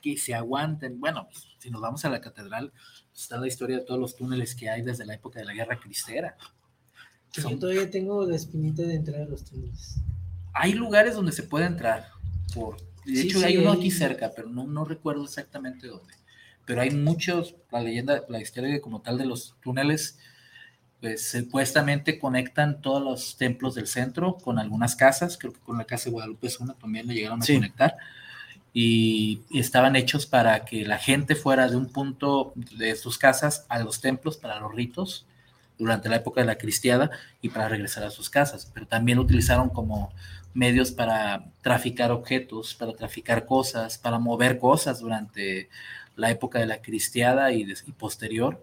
Que se aguanten. Bueno, pues, si nos vamos a la catedral, está la historia de todos los túneles que hay desde la época de la Guerra Cristera. Yo todavía tengo la espinita de entrar a los túneles. Hay lugares donde se puede entrar. Por, de hecho, hay uno aquí cerca, pero no, no recuerdo exactamente dónde. Pero hay muchos, la leyenda, la historia como tal de los túneles, pues supuestamente conectan todos los templos del centro con algunas casas. Creo que con la casa de Guadalupe es una también le llegaron a conectar y, estaban hechos para que la gente fuera de un punto de sus casas a los templos para los ritos durante la época de la cristiada y para regresar a sus casas, pero también utilizaron como medios para traficar objetos, para traficar cosas, para mover cosas durante la época de la cristiada y, y posterior,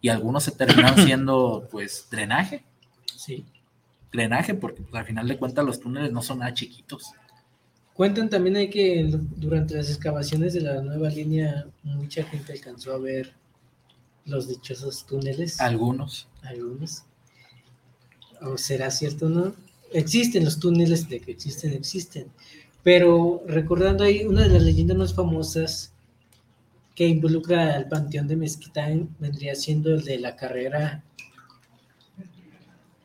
y algunos se terminaron siendo pues drenaje. Sí. Drenaje, porque pues, al final de cuentas los túneles no son nada chiquitos. Cuentan también hay que durante las excavaciones de la nueva línea mucha gente alcanzó a ver los dichosos túneles. Algunos. Algunos. ¿O será cierto no? Existen los túneles, de que existen, existen. Pero recordando ahí, una de las leyendas más famosas que involucra al panteón de Mezquitán vendría siendo el de la carrera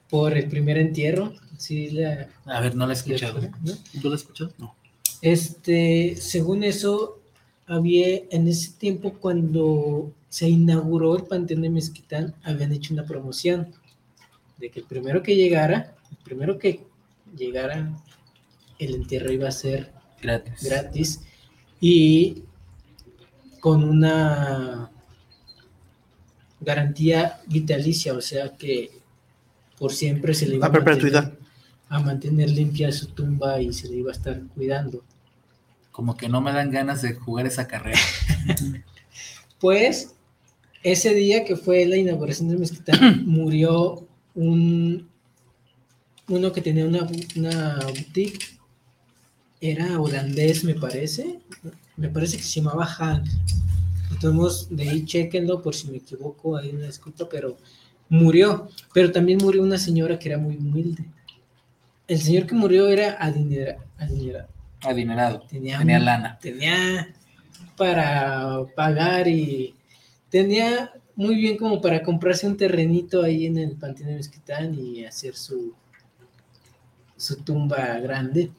por el primer entierro. Sí, la, A ver, no la he escuchado. ¿no? ¿Tú la has escuchado? No. Este, según eso, había en ese tiempo cuando se inauguró el Panteón de Mezquitán, habían hecho una promoción de que el primero que llegara, el primero que llegara, el entierro iba a ser Gratis. gratis y con una garantía vitalicia, o sea que por siempre se le iba a mantener- perpetuidad. a mantener limpia su tumba y se le iba a estar cuidando. Como que no me dan ganas de jugar esa carrera. Pues ese día que fue la inauguración del Mezquitán, murió un uno que tenía una, una boutique, era holandés, me parece, me parece que se llamaba Hank. Entonces, de ahí chequenlo por si me equivoco, hay una disculpa, pero murió. Pero también murió una señora que era muy humilde. El señor que murió era adinera- adinerado. Adinerado. Tenía, lana. Tenía para pagar y tenía muy bien como para comprarse un terrenito ahí en el Panteón de Mezquitán y hacer su, su tumba grande.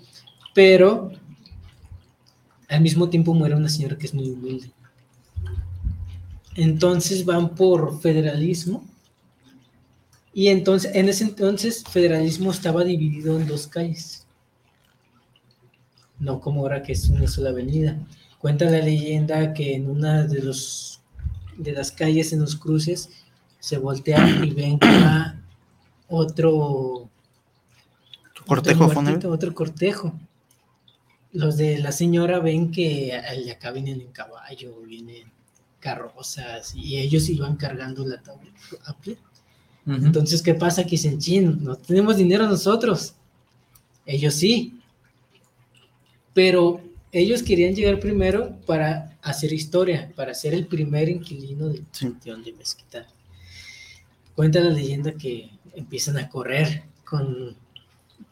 Pero al mismo tiempo muere una señora que es muy humilde. Entonces van por federalismo. Y entonces, en ese entonces, federalismo estaba dividido en dos calles. No como ahora que es una sola avenida. Cuenta la leyenda que en una de los de las calles en los cruces se voltean y ven que va otro Cortejo otro fúnebre. muertito, otro cortejo. Los de la señora ven que acá vienen en caballo, vienen carrozas y ellos iban cargando la tabla a pie. Entonces, ¿qué pasa? Que dicen, chin, no tenemos dinero nosotros. Ellos sí. Pero ellos querían llegar primero para hacer historia, para ser el primer inquilino del panteón de Mezquita. Cuenta la leyenda que empiezan a correr con,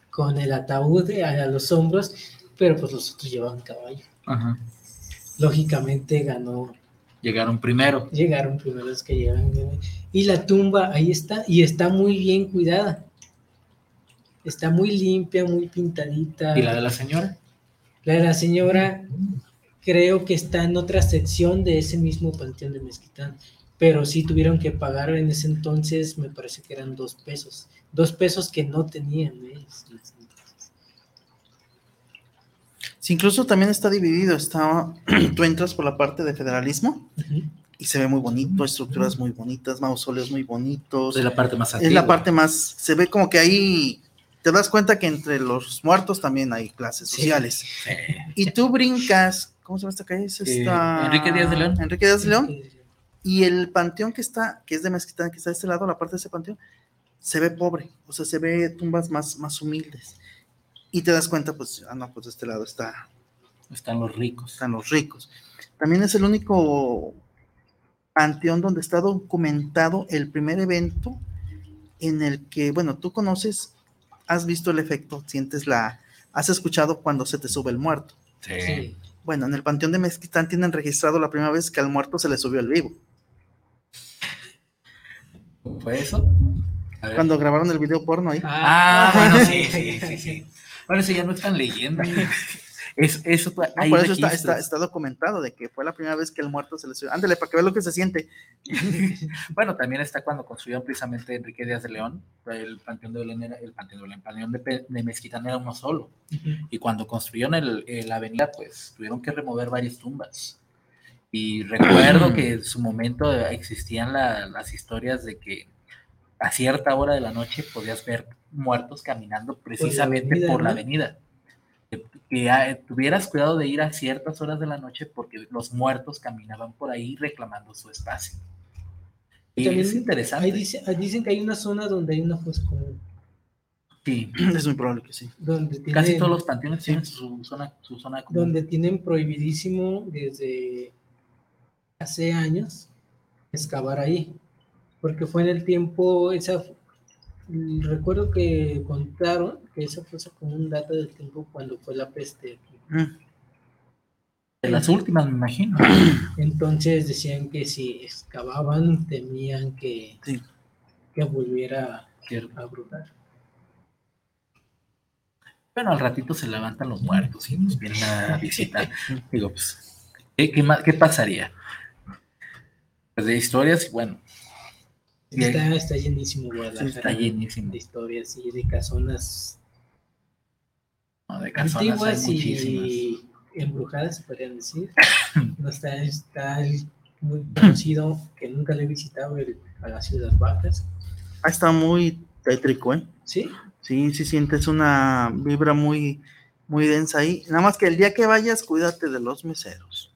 con el ataúd a, a los hombros, pero pues los otros llevaban caballo. Ajá. Lógicamente ganó Llegaron primero. Llegaron primero los que llegan. Y la tumba ahí está, y está muy bien cuidada. Está muy limpia, muy pintadita. ¿Y la de la señora? La de la señora creo que está en otra sección de ese mismo panteón de Mezquitán. Pero sí tuvieron que pagar en ese entonces, me parece que eran dos pesos. Dos pesos que no tenían ellos. Sí, incluso también está dividido. Está, tú entras por la parte de federalismo y se ve muy bonito, estructuras muy bonitas, mausoleos muy bonitos. Es la parte más Es antigua. la parte más, se ve como que ahí te das cuenta que entre los muertos también hay clases Sí. sociales. Y tú brincas, ¿cómo se llama esta calle? Es Eh, esta- Enrique Díaz de León. Enrique Díaz de León. Y el panteón que está, que es de Mezquitán, que está de este lado, la parte de ese panteón, se ve pobre, o sea, se ve tumbas más, más humildes. Y te das cuenta, pues, ah, no, pues de este lado está. Están los ricos. Están los ricos. También es el único panteón donde está documentado el primer evento en el que, bueno, tú conoces, has visto el efecto, sientes la, has escuchado cuando se te sube el muerto. Sí. Bueno, en el panteón de Mezquitán tienen registrado la primera vez que al muerto se le subió el vivo. ¿Fue eso? Cuando grabaron el video porno ahí. Ah, bueno, sí, sí, sí, sí. Bueno, eso ya no es tan leyenda. Es, eso, No, hay por eso está, registros. está, está documentado de que fue la primera vez que el muerto se le subió. Ándale, para que vean lo que se siente. Bueno, también está cuando construyeron precisamente Enrique Díaz de León, el Panteón de Belén, era- el Panteón de Belén, el Panteón de, de Mezquitán era uno solo. Y cuando construyeron la avenida, pues tuvieron que remover varias tumbas. Y recuerdo que en su momento existían la- las historias de que a cierta hora de la noche podías ver muertos caminando precisamente avenida, por la ¿no? avenida. Que, que, ah, tuvieras cuidado de ir a ciertas horas de la noche porque los muertos caminaban por ahí reclamando su espacio. Y También es interesante. ahí dice- ahí dicen que hay una zona donde hay una fosa común. Sí. Es muy probable que sí. Donde Casi tienen- todos los panteones tienen su zona, su zona común. donde tienen prohibidísimo desde hace años excavar ahí, porque fue en el tiempo, esa, recuerdo que contaron que esa fosa común data del tiempo cuando fue la peste. aquí. De las últimas, me imagino. Entonces decían que si excavaban temían que, que volviera a brujar. Bueno, al ratito se levantan los muertos y nos vienen a visitar. Digo, pues, ¿qué, qué, qué pasaría? Pues de historias, bueno. Está, está llenísimo Guadalajara. Está llenísimo. De historias y de casonas No, de casonas hay antiguas muchísimas. y embrujadas, se podrían decir. No está, está el muy conocido que nunca le he visitado el Palacio de las Vacas. Ah, está muy tétrico, ¿eh? Sí. Sí, sí sientes una vibra muy, muy densa ahí. Nada más que el día que vayas, cuídate de los meseros.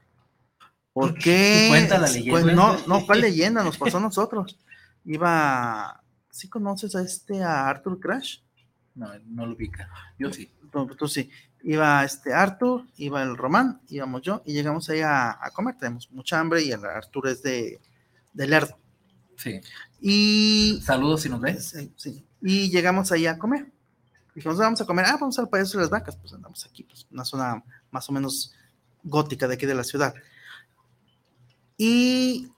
¿Por qué? Cuenta la Sí, leyenda. pues, no, no, ¿cuál leyenda? Nos pasó a nosotros. Iba, ¿sí conoces a este, a Arthur Crash? No, no lo ubica. Yo sí. No, tú sí. Iba este Arthur, iba el Román, íbamos yo, y llegamos ahí a, a comer. Tenemos mucha hambre y el Arthur es de, de Lerdo. Sí. Y. Saludos si nos ves. Sí, sí. Y llegamos ahí a comer. Dijimos, vamos a comer. Ah, vamos al Palacio de las Vacas. Pues andamos aquí, pues, una zona más o menos gótica de aquí de la ciudad. Y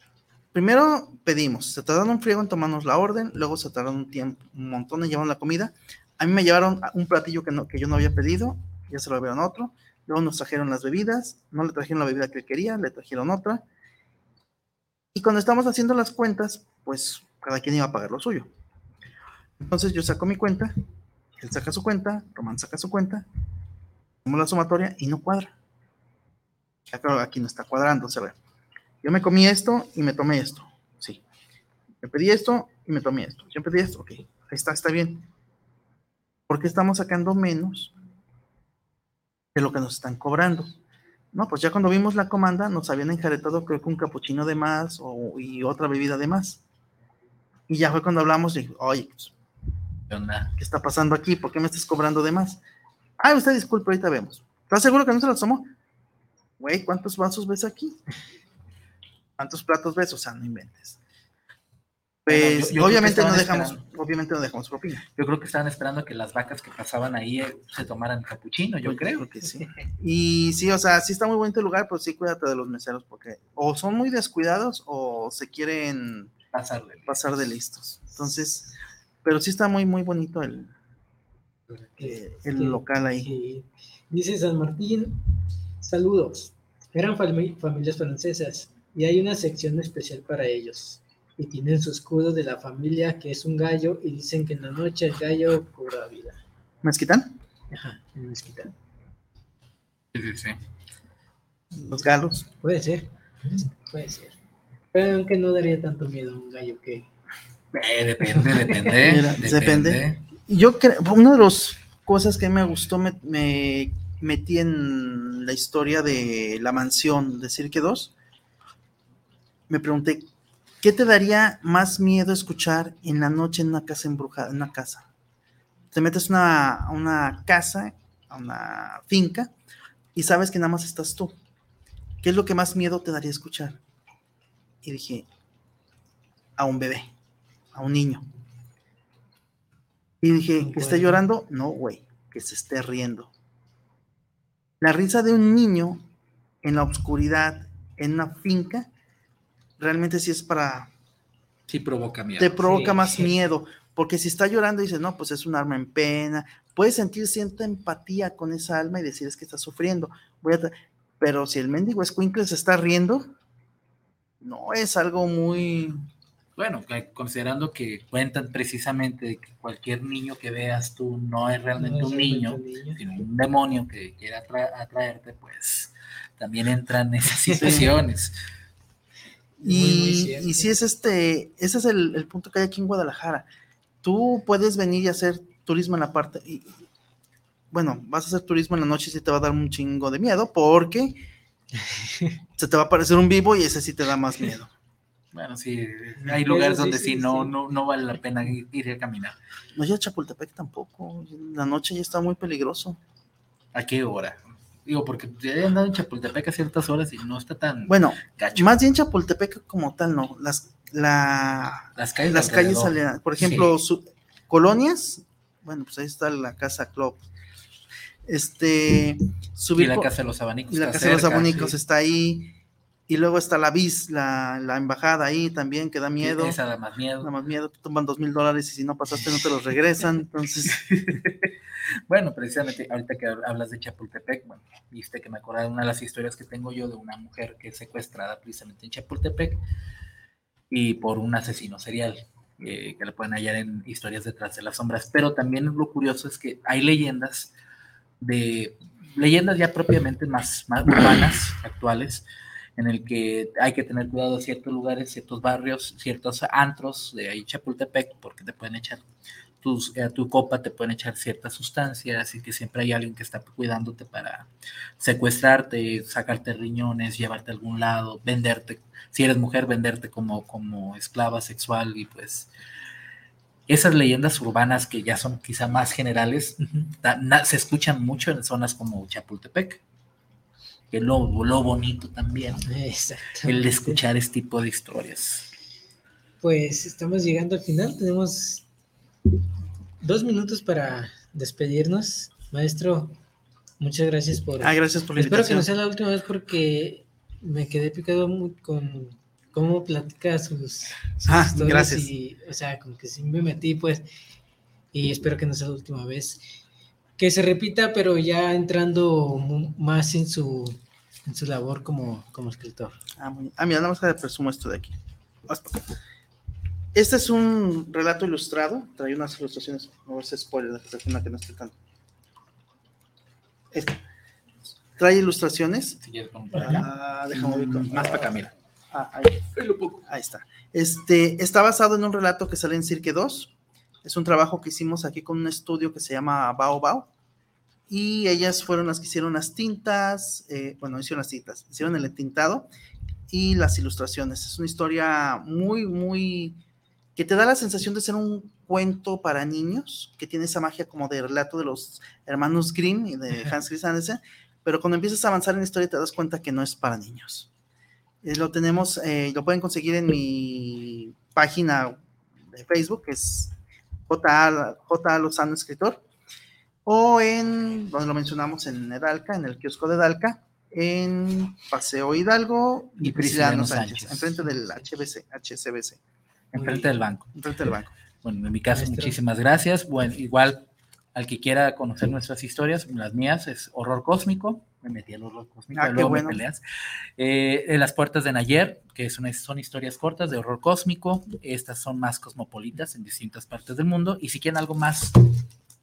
primero pedimos, se tardaron un friego en tomarnos la orden, luego se tardaron un tiempo, un montón en llevarnos la comida. A mí me llevaron un platillo que, yo no había pedido, ya se lo llevaron otro. Luego nos trajeron las bebidas, no le trajeron la bebida que quería, le trajeron otra. Y cuando estamos haciendo las cuentas, pues cada quien iba a pagar lo suyo. Entonces yo saco mi cuenta, él saca su cuenta, Román saca su cuenta, hacemos la sumatoria y no cuadra. Ya claro, aquí no está cuadrando, se ve. Yo me comí esto y me tomé esto, sí. Me pedí esto y me tomé esto. Yo pedí esto, ok, ahí está, está bien. ¿Por qué estamos sacando menos de lo que nos están cobrando? No, pues ya cuando vimos la comanda nos habían enjaretado creo que un capuchino de más o, y otra bebida de más. Y ya fue cuando hablamos y dije, oye, pues, ¿Qué está pasando aquí? ¿Por qué me estás cobrando de más? Ah, usted disculpe, ahorita vemos. ¿Estás seguro que no se las tomó? Güey, ¿cuántos vasos ves aquí? ¿Cuántos platos ves? O sea, no inventes. Pues Bueno, yo- yo creo que obviamente no dejamos, esperando. obviamente no dejamos propina. Yo creo que estaban esperando que las vacas que pasaban ahí eh, se tomaran capuchino, yo creo. que sí. Y sí, o sea, sí está muy bonito el lugar, pero sí cuídate de los meseros porque o son muy descuidados o se quieren pasar de, pasar de listos. Entonces, pero sí está muy, muy bonito el, eh, el que- local ahí. que Dice San Martín, saludos. Eran fami- familias francesas y hay una sección especial para ellos. Y tienen su escudo de la familia que es un gallo y dicen que en la noche el gallo cobra vida. ¿Mezquitán? Ajá, en Mezquitán. Sí, sí, sí. Los galos. Puede ser, puede ser. Pero aunque no daría tanto miedo a un gallo que... Eh, depende, depende. Mira, depende. Y Yo creo, una de las cosas que me gustó, me, me metí en la historia de la mansión de Cirque 2. Me pregunté, ¿qué te daría más miedo escuchar en la noche en una casa embrujada, en una casa? Te metes una- a una casa, a una finca, y sabes que nada más estás tú. ¿Qué es lo que más miedo te daría escuchar? Y dije, a un bebé, a un niño. Y dije, ¿que esté llorando? No, güey, que se esté riendo. La risa de un niño en la oscuridad, en una finca, realmente sí es para... Sí provoca miedo. Te provoca Sí, más sí. miedo, porque si está llorando dices, no, pues es un alma en pena. Puedes sentir cierta empatía con esa alma y decir, es que está sufriendo. Voy a Pero si el mendigo escuincle se está riendo, no es algo muy... Bueno, considerando que cuentan precisamente de que cualquier niño que veas tú no es realmente No es un realmente niño, un niño. sino un demonio que quiera atra- atraerte, pues también entran esas situaciones. Y, y si es este, ese es el, el punto que hay aquí en Guadalajara. Tú puedes venir y hacer turismo en la parte, y, bueno, vas a hacer turismo en la noche y sí te va a dar un chingo de miedo porque se te va a aparecer un vivo y ese sí te da más miedo. Bueno, sí, hay lugares Sí, donde sí, sí, no, sí. no, no vale la pena ir, ir a caminar. No, ya Chapultepec tampoco, la noche ya está muy peligroso. ¿A qué hora? Digo, porque ya he andado en Chapultepec a ciertas horas y no está tan Bueno, gacho. más bien Chapultepec como tal, no. Las, la, Las calles las calles alrededor. aledañas. Por ejemplo, su- colonias, bueno, pues ahí está la casa Club. Este, subir Y la Casa de los Abanicos y la casa de los abanicos sí. está ahí. Y luego está la BIS, la, la embajada ahí también, que da miedo. Esa da más miedo. Da más miedo, te toman dos mil dólares y si no pasaste no te los regresan. Entonces, Bueno, precisamente ahorita que hablas de Chapultepec, bueno, viste que me acordé de una de las historias que tengo yo de una mujer que es secuestrada precisamente en Chapultepec y por un asesino serial eh, que le pueden hallar en historias detrás de las sombras. Pero también lo curioso es que hay leyendas de leyendas ya propiamente más, más urbanas, actuales, en el que hay que tener cuidado de ciertos lugares, ciertos barrios, ciertos antros de ahí Chapultepec, porque te pueden echar tus, a tu copa, te pueden echar ciertas sustancias, y que siempre hay alguien que está cuidándote para secuestrarte, sacarte riñones, llevarte a algún lado, venderte, si eres mujer, venderte como, como esclava sexual y pues esas leyendas urbanas que ya son quizá más generales, se escuchan mucho en zonas como Chapultepec que lo, lo bonito también. El de escuchar este tipo de historias. Pues estamos llegando al final. Tenemos dos minutos para despedirnos. Maestro, muchas gracias por. Ah, gracias por la Espero que no sea la última vez porque me quedé picado muy con cómo platica sus, sus Ah, historias gracias. y, o sea, como que sí me metí, pues, y espero que no sea la última vez. Que se repita, pero ya entrando más en su, en su labor como, como escritor. Ah, muy- ah, mira, nada más que presumo esto de aquí. Este es un relato ilustrado. Trae unas ilustraciones. No es spoiler, de esta persona que no estoy tanto. Este. Trae ilustraciones. Si quieres. Ah, déjame ubicar. Más para acá, mira. Ah, ahí. Ahí está. Este, está basado en un relato que sale en Cirque 2. Es un trabajo que hicimos aquí con un estudio que se llama Bao Bao. Y ellas fueron las que hicieron las tintas, eh, bueno, hicieron las tintas, hicieron el entintado y las ilustraciones. Es una historia muy, muy, que te da la sensación de ser un cuento para niños, que tiene esa magia como de relato de los hermanos Grimm y de Hans Christian Andersen, pero cuando empiezas a avanzar en la historia te das cuenta que no es para niños. Eh, lo tenemos, eh, lo pueden conseguir en mi página de Facebook, que es J. J. Lozano Escritor, o en, donde lo mencionamos en Edalca, en el kiosco de Edalca, en Paseo Hidalgo y Y Prisciliano Sánchez, Sánchez. enfrente del HBC, HCBC. Enfrente del banco. Enfrente del banco. Bueno, en mi caso, Maestro. muchísimas gracias. Bueno, igual al que quiera conocer nuestras historias, las mías es horror cósmico. Me metí al horror cósmico, Ah, qué luego me peleas. Eh, en las puertas de Nayer, que es una- son historias cortas de horror cósmico. Estas son más cosmopolitas en distintas partes del mundo. Y si quieren algo más,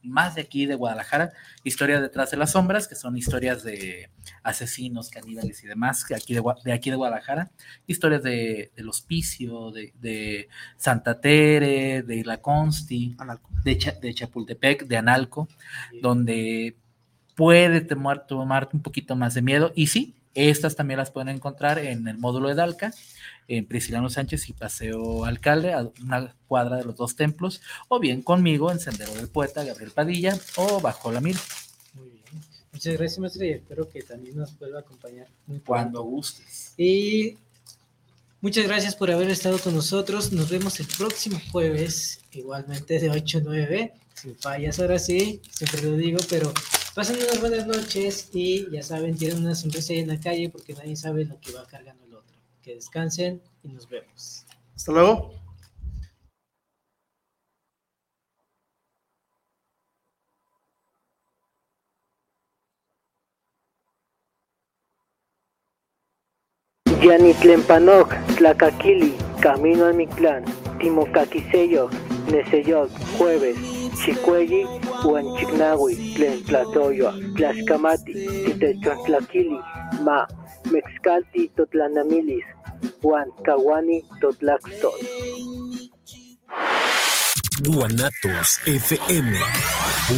más de aquí de Guadalajara, historias detrás de las sombras, que son historias de asesinos, caníbales y demás, que aquí de, aquí de Guadalajara. Historias de, del hospicio, de, de Santa Tere, de La Consti, de, Cha- de Chapultepec, de Analco, donde puede tomar, tomarte un poquito más de miedo. Y sí, estas también las pueden encontrar en el módulo de Dalca, en Prisciliano Sánchez y Paseo Alcalde, a una cuadra de los dos templos, o bien conmigo en Sendero del Poeta, Gabriel Padilla, o bajo la mira. Muchas gracias, maestro, y espero que también nos vuelva a acompañar. muy. Cuando gustes. Y muchas gracias por haber estado con nosotros. Nos vemos el próximo jueves, igualmente de 8 a 9. Sin fallas, ahora sí, siempre lo digo, pero pasen unas buenas noches y ya saben, tienen una sonrisa ahí en la calle porque nadie sabe lo que va cargando el otro. Que descansen y nos vemos. Hasta luego. Yanitlempanoc, Tlacaquili, Camino al Mictlán, Timocaquiseyo, Neseyoc, Jueves, Chicuelli, Huanchignahui, Tlentlatoyo, Tlaxcamati, Titechantlaquili, Ma, Mexcalti, Totlanamilis, Juan Caguani, Totlaxtol. Guanatos FM